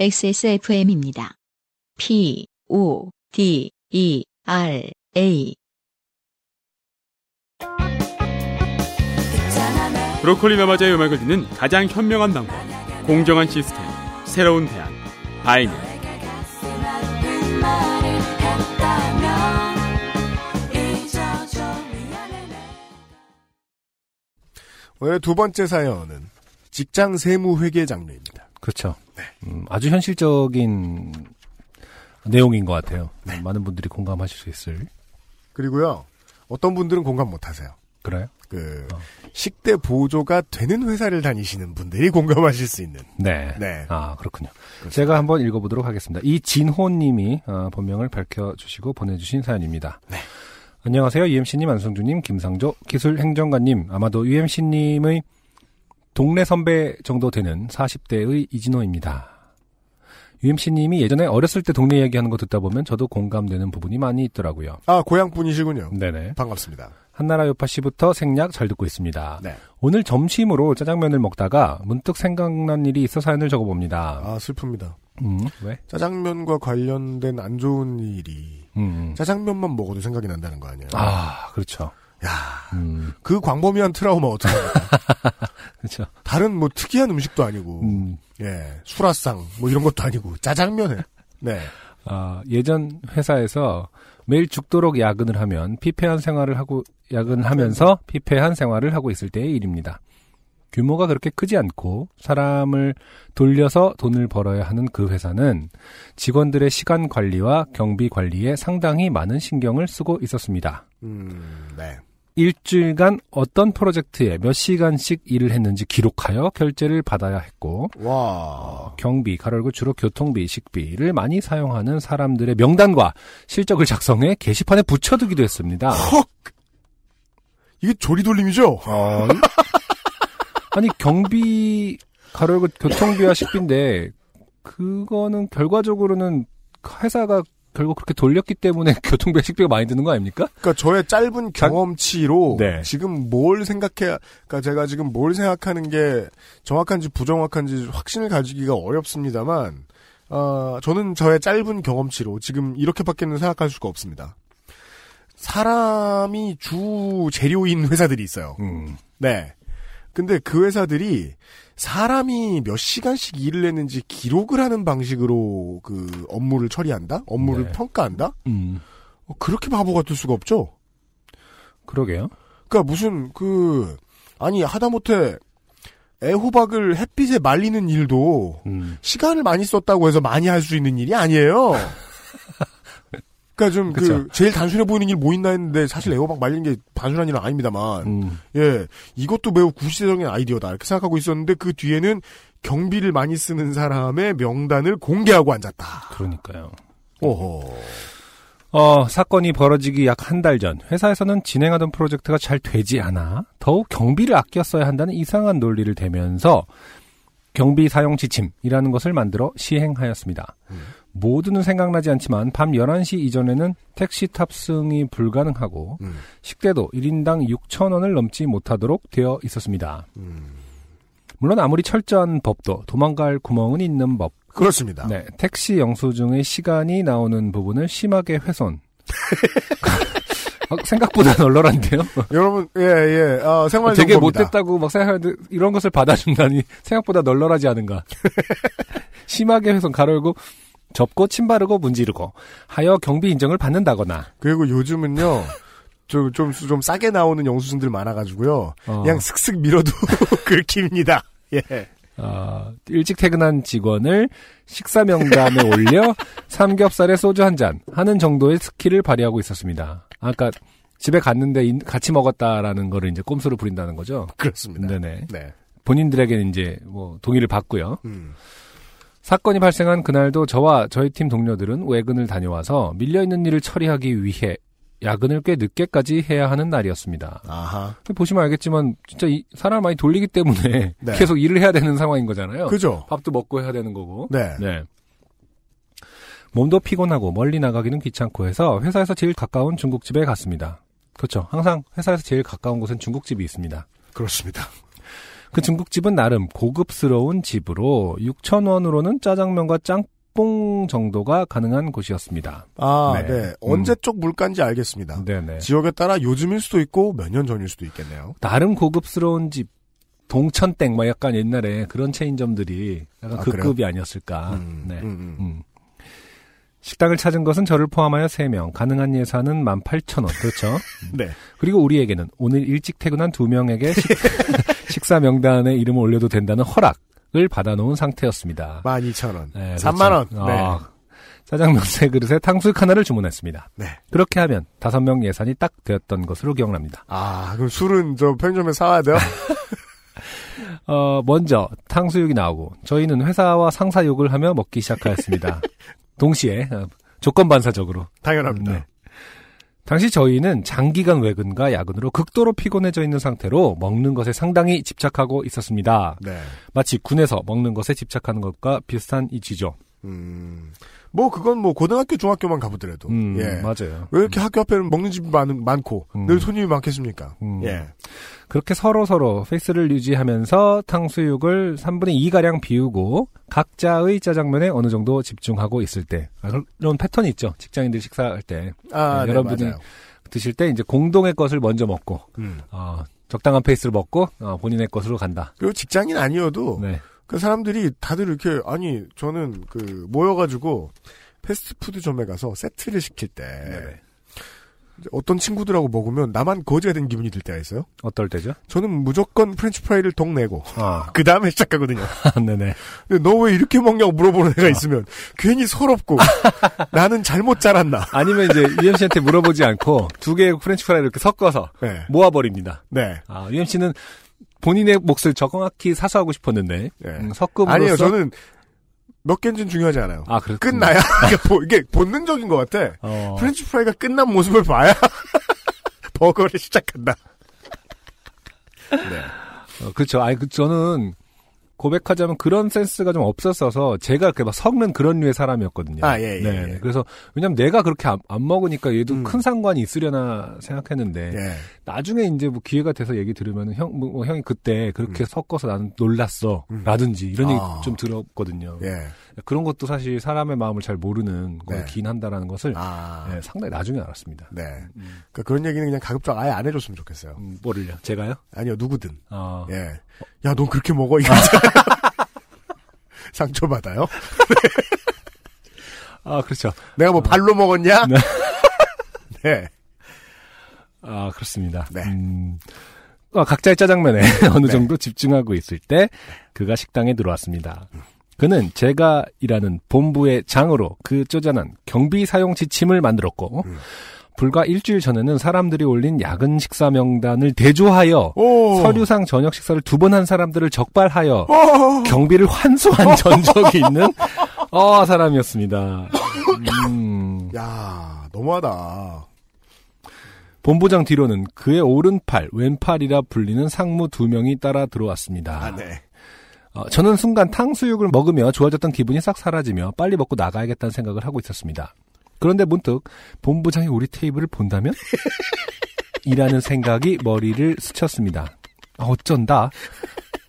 XSFM입니다. P, O, D, E, R, A. 브로콜리 너마저의 음악을 듣는 가장 현명한 방법. 공정한 시스템. 새로운 대안. 바이닐. 오늘의 두 번째 사연은 직장 세무 회계 장르입니다. 그렇죠. 음, 아주 현실적인 내용인 것 같아요. 많은 분들이 공감하실 수 있을. 그리고요, 어떤 분들은 공감 못 하세요. 그래요? 그, 식대 보조가 되는 회사를 다니시는 분들이 공감하실 수 있는. 네. 네. 아, 그렇군요. 제가 한번 읽어보도록 하겠습니다. 이진호님이 어, 본명을 밝혀주시고 보내주신 사연입니다. 네. 안녕하세요. UMC님, 안성주님, 김상조, 기술행정관님. 아마도 UMC님의 동네 선배 정도 되는 40대의 이진호입니다. UMC님이 예전에 어렸을 때 동네 이야기하는 거 듣다 보면 저도 공감되는 부분이 많이 있더라고요. 아, 고향 분이시군요. 네네. 반갑습니다. 한나라 요파 씨부터 생략 잘 듣고 있습니다. 네. 오늘 점심으로 짜장면을 먹다가 문득 생각난 일이 있어 사연을 적어봅니다. 아, 슬픕니다. 음, 왜? 짜장면과 관련된 안 좋은 일이 음, 음. 짜장면만 먹어도 생각이 난다는 거 아니에요? 아, 그렇죠. 야, 음, 그 광범위한 트라우마 어떡해. 그렇죠. 다른 뭐 특이한 음식도 아니고, 음, 예, 수라상 뭐 이런 것도 아니고 짜장면에. 네. 아, 예전 회사에서 매일 죽도록 야근을 하면 피폐한 생활을 하고 야근을 하면서 피폐한 생활을 하고 있을 때의 일입니다. 규모가 그렇게 크지 않고 사람을 돌려서 돈을 벌어야 하는 그 회사는 직원들의 시간 관리와 경비 관리에 상당히 많은 신경을 쓰고 있었습니다. 음, 네. 일주일간 어떤 프로젝트에 몇 시간씩 일을 했는지 기록하여 결제를 받아야 했고 와. 경비, 가로열고 주로 교통비, 식비를 많이 사용하는 사람들의 명단과 실적을 작성해 게시판에 붙여두기도 했습니다. 헉! 이게 조리돌림이죠? 어, 아니 경비, 가로열고 교통비와 식비인데 그거는 결과적으로는 회사가 결국 그렇게 돌렸기 때문에 교통비, 식비가 많이 드는 거 아닙니까? 그러니까 저의 짧은 자- 경험치로 네. 지금 뭘 생각해, 그러니까 제가 지금 뭘 생각하는 게 정확한지 부정확한지 확신을 가지기가 어렵습니다만, 어, 저는 저의 짧은 경험치로 지금 이렇게밖에는 생각할 수가 없습니다. 사람이 주 재료인 회사들이 있어요. 음, 네. 근데 그 회사들이 사람이 몇 시간씩 일을 했는지 기록을 하는 방식으로 그 업무를 처리한다? 업무를 네. 평가한다? 음, 어, 그렇게 바보 같을 수가 없죠? 그러게요. 그러니까 무슨 그 아니 하다못해 애호박을 햇빛에 말리는 일도 음, 시간을 많이 썼다고 해서 많이 할 수 있는 일이 아니에요. 그러니까 좀 그. 제일 단순해 보이는 일 뭐 있나 했는데 사실 애호박 말리는 게 단순한 일은 아닙니다만 음, 예 이것도 매우 구시대적인 아이디어다 이렇게 생각하고 있었는데 그 뒤에는 경비를 많이 쓰는 사람의 명단을 공개하고 앉았다. 그러니까요. 오호. 어, 사건이 벌어지기 약 한 달 전, 회사에서는 진행하던 프로젝트가 잘 되지 않아 더욱 경비를 아껴 써야 한다는 이상한 논리를 대면서 경비 사용 지침이라는 것을 만들어 시행하였습니다. 모두는 생각나지 않지만 밤 11시 이전에는 택시 탑승이 불가능하고 음. 식대도 1인당 6,000원을 넘지 못하도록 되어 있었습니다. 음. 물론 아무리 철저한 법도 도망갈 구멍은 있는 법. 그렇습니다. 네, 택시 영수증의 시간이 나오는 부분을 심하게 훼손. 어, 생각보다 널널한데요? 여러분 예 예 어, 생활 되게 정보입니다. 못됐다고 막 생각하는데 이런 것을 받아준다니 생각보다 널널하지 않은가. 심하게 훼손 가로열고 접고 침 바르고 문지르고 하여 경비 인정을 받는다거나 그리고 요즘은요, 좀, 좀, 좀 싸게 나오는 영수증들 많아가지고요. 어, 그냥 슥슥 밀어도 긁힙니다. 예. 어, 일찍 퇴근한 직원을 식사 명단에 올려 삼겹살에 소주 한 잔 하는 정도의 스킬을 발휘하고 있었습니다. 아까 집에 갔는데 인- 같이 먹었다라는 거를 이제 꼼수로 부린다는 거죠. 그렇습니다. 네네. 네. 본인들에게는 이제 뭐 동의를 받고요. 음. 사건이 발생한 그날도 저와 저희 팀 동료들은 외근을 다녀와서 밀려있는 일을 처리하기 위해 야근을 꽤 늦게까지 해야 하는 날이었습니다. 아하. 보시면 알겠지만 진짜 이 사람을 많이 돌리기 때문에 네. 계속 일을 해야 되는 상황인 거잖아요. 그죠? 밥도 먹고 해야 되는 거고. 네. 네. 몸도 피곤하고 멀리 나가기는 귀찮고 해서 회사에서 제일 가까운 중국집에 갔습니다. 그렇죠. 항상 회사에서 제일 가까운 곳엔 중국집이 있습니다. 그렇습니다. 그 중국집은 나름 고급스러운 집으로 6,000원으로는 짜장면과 짬뽕 정도가 가능한 곳이었습니다. 아, 네. 네. 언제 쪽 물가인지 알겠습니다. 네네. 지역에 따라 요즘일 수도 있고 몇 년 전일 수도 있겠네요. 나름 고급스러운 집, 동천땡, 막 약간 옛날에 그런 체인점들이 약간 아, 그 그래요? 급이 아니었을까. 음, 네. 음, 음. 음. 식당을 찾은 것은 저를 포함하여 3명, 가능한 예산은 18,000원. 그렇죠. 네. 그리고 우리에게는 오늘 일찍 퇴근한 두 명에게 식, 사 명단에 이름을 올려도 된다는 허락을 받아놓은 상태였습니다. 12,000원. 네, 3만원. 그렇죠. 네. 아, 짜장면 세 그릇에 탕수육 하나를 주문했습니다. 네. 그렇게 하면 다섯 명 예산이 딱 되었던 것으로 기억납니다. 아, 그럼 술은 저 편의점에 사와야 돼요? 어, 먼저 탕수육이 나오고 저희는 회사와 상사 욕을 하며 먹기 시작하였습니다. 동시에 어, 조건 반사적으로. 당연합니다. 네. 당시 저희는 장기간 외근과 야근으로 극도로 피곤해져 있는 상태로 먹는 것에 상당히 집착하고 있었습니다. 네. 마치 군에서 먹는 것에 집착하는 것과 비슷한 이치죠. 음, 뭐, 그건 뭐, 고등학교, 중학교만 가보더라도. 음, 예. 맞아요. 왜 이렇게 학교 앞에는 먹는 집이 많, 많고, 음. 늘 손님이 많겠습니까? 음. 예. 그렇게 서로 서로 페이스를 유지하면서 탕수육을 3분의 2 가량 비우고 각자의 짜장면에 어느 정도 집중하고 있을 때 아, 그런 패턴이 있죠. 직장인들 식사할 때 아, 네, 네, 여러분이 맞아요. 드실 때 이제 공동의 것을 먼저 먹고 음. 어, 적당한 페이스로 먹고 어, 본인의 것으로 간다. 그리고 직장인 아니어도, 네. 그 사람들이 다들 이렇게, 아니, 저는 그, 모여가지고, 패스트푸드점에 가서 세트를 시킬 때, 네. 어떤 친구들하고 먹으면 나만 거지가 된 기분이 들 때가 있어요. 어떨 때죠? 저는 무조건 프렌치 프라이를 동 내고, 아, 그 다음에 시작하거든요. 네네. 근데 너 왜 이렇게 먹냐고 물어보는 애가 있으면 괜히 서럽고 나는 잘못 자랐나. 아니면 이제 UMC한테 물어보지 않고 두 개의 프렌치 프라이를 이렇게 섞어서 네. 모아버립니다. 네. 아, UMC는 본인의 몫을 정확히 사수하고 싶었는데 네. 음, 섞음으로써 아니에요. 저는 몇 개인지는 중요하지 않아요. 아, 그렇 끝나야 이게, 보- 이게 본능적인 것 같아. 어. 프렌치 프라이가 끝난 모습을 봐야 버거를 시작한다. 네. 어, 그렇죠. 아니, 그, 저는 고백하자면 그런 센스가 좀 없었어서 제가 이렇게 막 섞는 그런 류의 사람이었거든요. 아, 예, 예, 네. 예. 그래서 왜냐면 내가 그렇게 안, 안 먹으니까 얘도 음. 큰 상관이 있으려나 생각했는데 예. 나중에 이제 뭐 기회가 돼서 얘기 들으면 형, 뭐, 뭐 형이 그때 그렇게 섞어서 나는 놀랐어. 음. 라든지 이런 얘기 아. 좀 들었거든요. 예. 그런 것도 사실 사람의 마음을 잘 모르는 네. 거긴 한다라는 것을 아. 네, 상당히 나중에 알았습니다. 네. 그러니까 그런 얘기는 그냥 가급적 아예 안 해줬으면 좋겠어요. 음, 뭐를요? 제가요? 아니요, 누구든. 어, 예. 야, 넌 그렇게 먹어? 이거 상처받아요? 아, 그렇죠. 내가 뭐 발로 먹었냐? 네. 네. 아, 그렇습니다. 네. 음, 어, 각자의 짜장면에 어느 네. 정도 집중하고 있을 때 그가 식당에 들어왔습니다. 그는 제가 일하는 본부의 장으로 그 쪼잔한 경비 사용 지침을 만들었고 음. 불과 일주일 전에는 사람들이 올린 야근 식사 명단을 대조하여 오. 서류상 저녁 식사를 두 번 한 사람들을 적발하여 오. 경비를 환수한 전적이 있는 어 사람이었습니다. 음. 야, 너무하다. 본부장 뒤로는 그의 오른팔, 왼팔이라 불리는 상무 두 명이 따라 들어왔습니다. 아, 네. 어, 저는 순간 탕수육을 먹으며 좋아졌던 기분이 싹 사라지며 빨리 먹고 나가야겠다는 생각을 하고 있었습니다. 그런데 문득 본부장이 우리 테이블을 본다면? 이라는 생각이 머리를 스쳤습니다. 아, 어쩐다.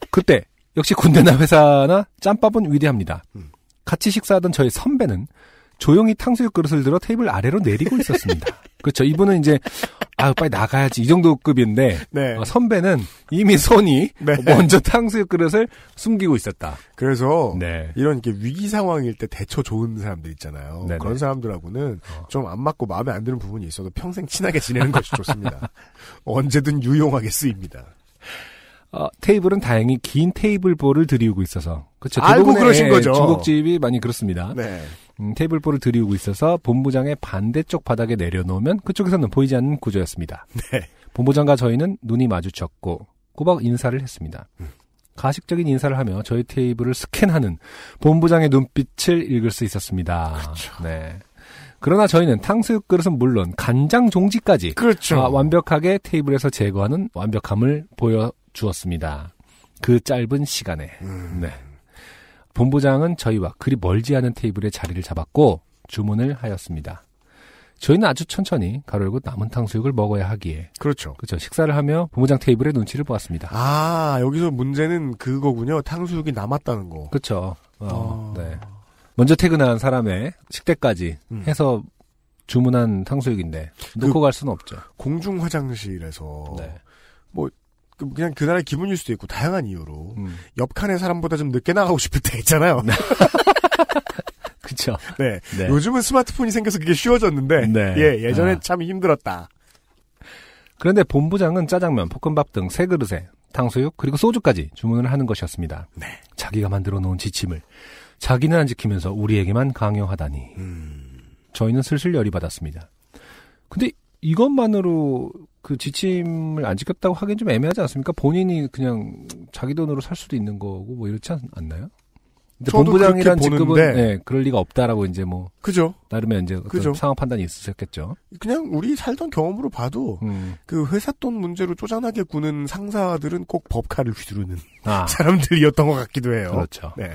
그때 역시 군대나 회사나 짬밥은 위대합니다. 음. 같이 식사하던 저의 선배는 조용히 탕수육 그릇을 들어 테이블 아래로 내리고 있었습니다. 그렇죠. 이분은 이제 아 빨리 나가야지 이 정도 급인데 네. 어, 선배는 이미 손이 네. 먼저 탕수육 그릇을 숨기고 있었다. 그래서 네. 이런 이렇게 위기 상황일 때 대처 좋은 사람들 있잖아요. 네네. 그런 사람들하고는 어. 좀안 맞고 마음에 안 드는 부분이 있어도 평생 친하게 지내는 것이 좋습니다. 언제든 유용하게 쓰입니다. 어, 테이블은 다행히 긴 테이블볼을 들이우고 있어서 그렇죠. 알고 그러신 거죠. 중국집이 많이 그렇습니다. 네. 음, 테이블볼을 들이우고 있어서 본부장의 반대쪽 바닥에 내려놓으면 그쪽에서는 보이지 않는 구조였습니다. 네. 본부장과 저희는 눈이 마주쳤고 꼬박 인사를 했습니다. 음. 가식적인 인사를 하며 저희 테이블을 스캔하는 본부장의 눈빛을 읽을 수 있었습니다. 그렇죠. 네. 그러나 저희는 탕수육 그릇은 물론 간장 종지까지 그렇죠. 아, 완벽하게 테이블에서 제거하는 완벽함을 보여주었습니다. 그 짧은 시간에. 음. 네. 본부장은 저희와 그리 멀지 않은 테이블에 자리를 잡았고 주문을 하였습니다. 저희는 아주 천천히 가로 열고 남은 탕수육을 먹어야 하기에 그렇죠. 그렇죠. 식사를 하며 본부장 테이블에 눈치를 보았습니다. 아, 여기서 문제는 그거군요. 탕수육이 남았다는 거. 그렇죠. 어, 아. 네. 먼저 퇴근한 사람의 식대까지 음. 해서 주문한 탕수육인데 놓고 그- 갈 수는 없죠. 공중 화장실에서 네. 그- 그냥 그날의 기분일 수도 있고 다양한 이유로 음. 옆 칸의 사람보다 좀 늦게 나가고 싶을 때 있잖아요. 그렇죠. 네. 네. 요즘은 스마트폰이 생겨서 그게 쉬워졌는데 네. 예, 예전에 아. 참 힘들었다. 그런데 본부장은 짜장면, 볶음밥 등 세 그릇에 탕수육 그리고 소주까지 주문을 하는 것이었습니다. 네. 자기가 만들어 놓은 지침을 자기는 안 지키면서 우리에게만 강요하다니 음. 저희는 슬슬 열이 받았습니다. 근데 이것만으로 그 지침을 안 지켰다고 하기엔 좀 애매하지 않습니까? 본인이 그냥 자기 돈으로 살 수도 있는 거고 뭐 이렇지 않, 않나요? 근데 본부장이란 직급은. 예, 그럴 리가 없다라고 이제 뭐 그죠? 나름의 이제 그죠. 상황 판단이 있으셨겠죠. 그냥 우리 살던 경험으로 봐도 음. 그 회사 돈 문제로 쪼잔하게 구는 상사들은 꼭 법카를 휘두르는 아, 사람들이었던 것 같기도 해요. 그렇죠. 네.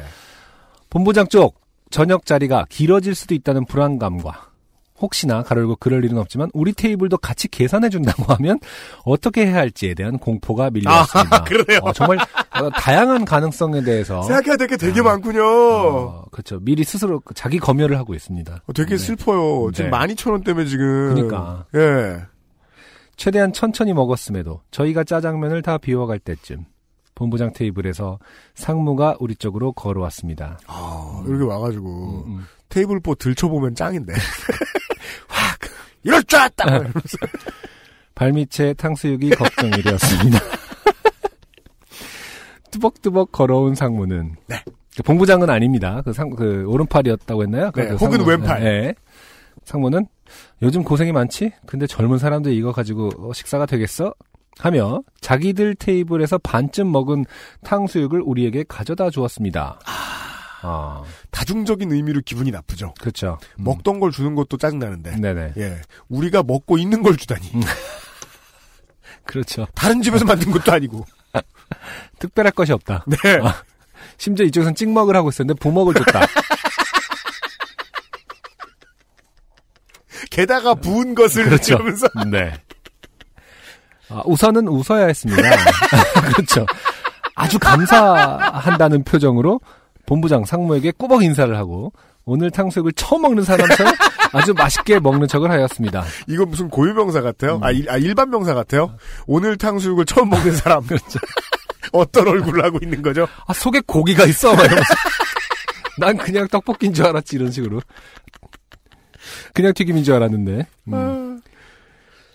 본부장 쪽 저녁 자리가 길어질 수도 있다는 불안감과 혹시나 가로열고 그럴 일은 없지만 우리 테이블도 같이 계산해 준다고 하면 어떻게 해야 할지에 대한 공포가 밀려왔습니다. 아, 그러네요. 어, 정말 어, 다양한 가능성에 대해서 생각해야 될 게 되게 많군요. 어, 그렇죠. 미리 스스로 자기 검열을 하고 있습니다. 어, 되게 네. 슬퍼요. 지금 네. 12,000원 때문에 지금. 그러니까 예. 최대한 천천히 먹었음에도 저희가 짜장면을 다 비워갈 때쯤 본부장 테이블에서 상무가 우리 쪽으로 걸어왔습니다. 아, 이렇게 와가지고 음, 음. 테이블 보 들춰보면 짱인데. 확! 이럴 줄 알았다! 이러면서. 발밑에 탕수육이 걱정이 되었습니다. 뚜벅뚜벅 걸어온 상무는 네. 그 본부장은 아닙니다. 그 상, 그 오른팔이었다고 했나요? 아까 네, 그 혹은 상무. 왼팔. 네. 상무는 요즘 고생이 많지? 근데 젊은 사람들 이거 가지고 어, 식사가 되겠어? 하며 자기들 테이블에서 반쯤 먹은 탕수육을 우리에게 가져다 주었습니다. 아, 다중적인 의미로 기분이 나쁘죠. 그렇죠. 음. 먹던 걸 주는 것도 짜증나는데. 네네. 예. 우리가 먹고 있는 걸 주다니. 그렇죠. 다른 집에서 만든 것도 아니고. 특별할 것이 없다. 네. 아, 심지어 이쪽에선 찍먹을 하고 있었는데 부먹을 줬다. 게다가 부은 것을 그렇죠. 이러면서 네. 아, 우선은 웃어야 했습니다. 그렇죠. 아주 감사한다는 표정으로 본부장 상무에게 꾸벅 인사를 하고 오늘 탕수육을 처음 먹는 사람처럼 아주 맛있게 먹는 척을 하였습니다. 이거 무슨 고유명사 같아요? 음. 아, 일, 아, 일반 명사 같아요? 오늘 탕수육을 처음 먹는 사람. 그렇죠. 어떤 얼굴을 하고 있는 거죠? 아, 속에 고기가 있어. 난 그냥 떡볶이인 줄 알았지, 이런 식으로. 그냥 튀김인 줄 알았는데. 음. 아,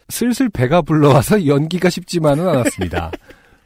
슬슬 배가 불러와서 연기가 쉽지만은 않았습니다.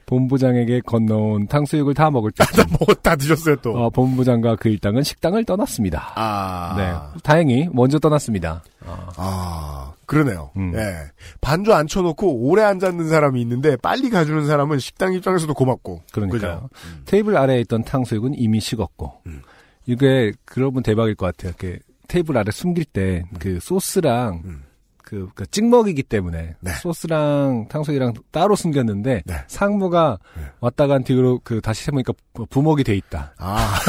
본부장에게 건너온 탕수육을 다 먹을 때쯤 다 먹었다 드셨어요, 또. 어, 본부장과 그 일당은 식당을 떠났습니다. 아. 네, 다행히 먼저 떠났습니다. 어, 아, 그러네요. 음. 예. 반주 앉혀놓고 오래 앉았는 사람이 있는데 빨리 가주는 사람은 식당 입장에서도 고맙고. 그러니까요. 음. 테이블 아래에 있던 탕수육은 이미 식었고 음. 이게 그러면 대박일 것 같아요. 이렇게 테이블 아래 숨길 때 그 소스랑 음. 그, 그 찍먹이기 때문에 네. 소스랑 탕수육이랑 따로 숨겼는데 네. 상무가 네. 왔다 간 뒤로 그 다시 해보니까 부먹이 돼 있다. 아,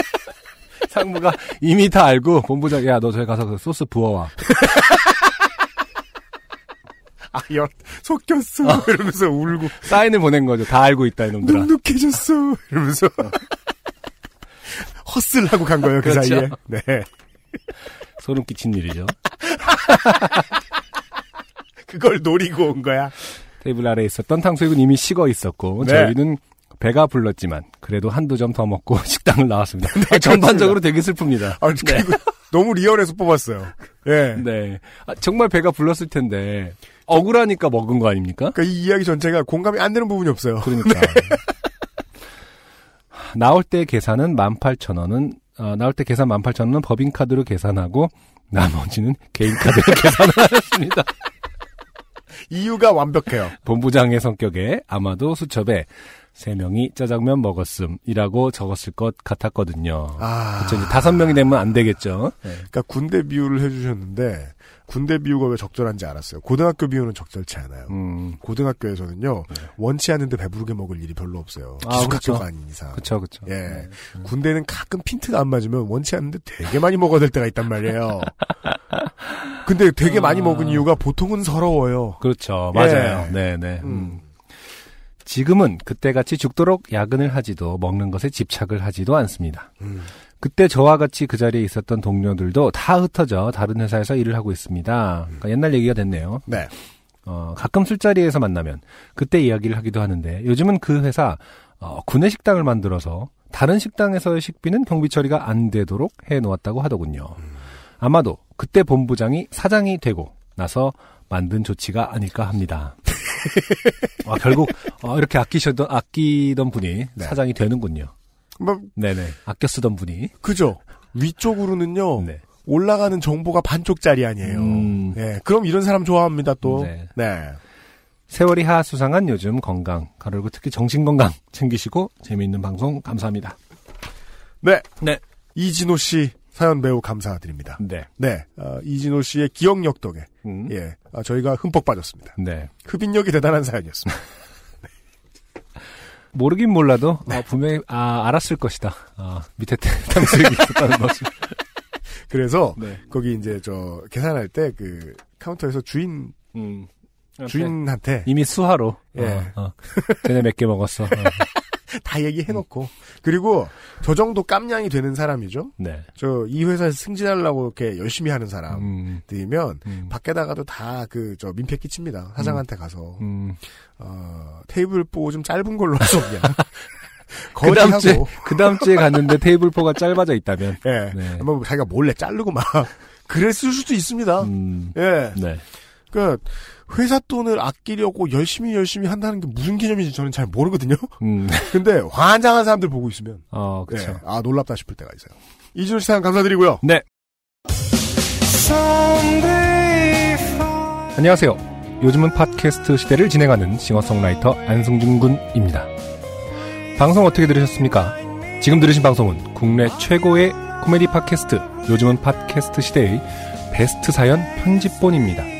상무가 이미 다 알고 본부장 야 너 저기 가서 그 소스 부어와. 아, 여, 속였어. 이러면서 울고. 사인을 보낸 거죠. 다 알고 있다 이놈들아. 눅눅해졌어. 이러면서. 헛슬 하고 간 거예요, 그 그렇죠. 사이에. 네. 소름 끼친 일이죠. 그걸 노리고 온 거야. 테이블 아래에 있었던 탕수육은 이미 식어 있었고 네. 저희는 배가 불렀지만 그래도 한두 점 더 먹고 식당을 나왔습니다. 아, 전반적으로 되게 슬픕니다. 아, 그리고 너무 리얼해서 뽑았어요. 예. 네. 아, 정말 배가 불렀을 텐데 억울하니까 먹은 거 아닙니까? 그러니까 이 이야기 전체가 공감이 안 되는 부분이 없어요. 그러니까. 나올 때 계산은 18,000원은 어, 나올 때 계산 18,000원은 법인카드로 계산하고 나머지는 개인카드로 계산을 하였습니다. 이유가 완벽해요. 본부장의 성격에 아마도 수첩에 세 명이 짜장면 먹었음이라고 적었을 것 같았거든요. 아. 그쵸, 이제 다섯 명이 되면 안 되겠죠. 그러니까 군대 비유를 해주셨는데 군대 비유가 왜 적절한지 알았어요. 고등학교 비유는 적절치 않아요. 음, 고등학교에서는요 원치 않는데 배부르게 먹을 일이 별로 없어요. 아, 기숙학교가 그렇죠. 아닌 이상. 그쵸, 그쵸. 예. 네. 군대는 가끔 핀트가 안 맞으면 원치 않는데 되게 많이 먹어야 될 때가 있단 말이에요. 근데 되게 아. 많이 먹은 이유가 보통은 서러워요. 그렇죠. 예. 맞아요. 네네. 음. 음. 지금은 그때같이 죽도록 야근을 하지도 먹는 것에 집착을 하지도 않습니다. 음. 그때 저와 같이 그 자리에 있었던 동료들도 다 흩어져 다른 회사에서 일을 하고 있습니다. 그러니까 옛날 얘기가 됐네요. 네. 어, 가끔 술자리에서 만나면 그때 이야기를 하기도 하는데 요즘은 그 회사 어, 구내 식당을 만들어서 다른 식당에서의 식비는 경비 처리가 안 되도록 해 놓았다고 하더군요. 아마도 그때 본부장이 사장이 되고 나서 만든 조치가 아닐까 합니다. 아, 결국 어, 이렇게 아끼셨던 아끼던 분이 네. 사장이 되는군요. 뭐 네네 아껴 쓰던 분이 그죠. 위쪽으로는요. 네. 올라가는 정보가 반쪽짜리 아니에요. 음. 네. 그럼 이런 사람 좋아합니다 또. 네. 네. 세월이 하 수상한 요즘 건강 가르고 특히 정신 건강 챙기시고 재미있는 방송 감사합니다. 네. 네. 이진호 씨 사연 매우 감사드립니다. 네. 네. 어, 이진호 씨의 기억력 덕에 음. 예, 아, 저희가 흠뻑 빠졌습니다. 네. 흡인력이 대단한 사연이었습니다. 모르긴 몰라도 아, 분명히 아 알았을 것이다. 아, 밑에 탕수육이 있었다는 거지. 그래서 네. 거기 이제 저 계산할 때 그 카운터에서 주인 음. 주인한테 이미 수화로. 예. 어, 어. 쟤네 몇 개 먹었어. 어. 다 얘기해놓고 그리고 저 정도 깜냥이 되는 사람이죠. 네. 저 이 회사에서 승진하려고 이렇게 열심히 하는 사람들이면 음. 음. 밖에다가도 다 그 저 민폐 끼칩니다. 사장한테 가서 음. 어, 테이블 보좀 짧은 걸로 하소 그냥. 그 다음 주에 그 다음 주에 갔는데 테이블 포가 짧아져 있다면. 예, 네. 뭐 자기가 몰래 자르고 막 그랬을 수도 있습니다. 음. 예, 네. 그 회사 돈을 아끼려고 열심히 열심히 한다는 게 무슨 개념인지 저는 잘 모르거든요. 음. 근데 환장한 사람들 보고 있으면 어, 그렇죠. 예, 아 놀랍다 싶을 때가 있어요. 이준호 씨 사연 감사드리고요. 네. 안녕하세요. 요즘은 팟캐스트 시대를 진행하는 싱어송라이터 안승준 군입니다. 방송 어떻게 들으셨습니까? 지금 들으신 방송은 국내 최고의 코미디 팟캐스트 요즘은 팟캐스트 시대의 베스트 사연 편집본입니다.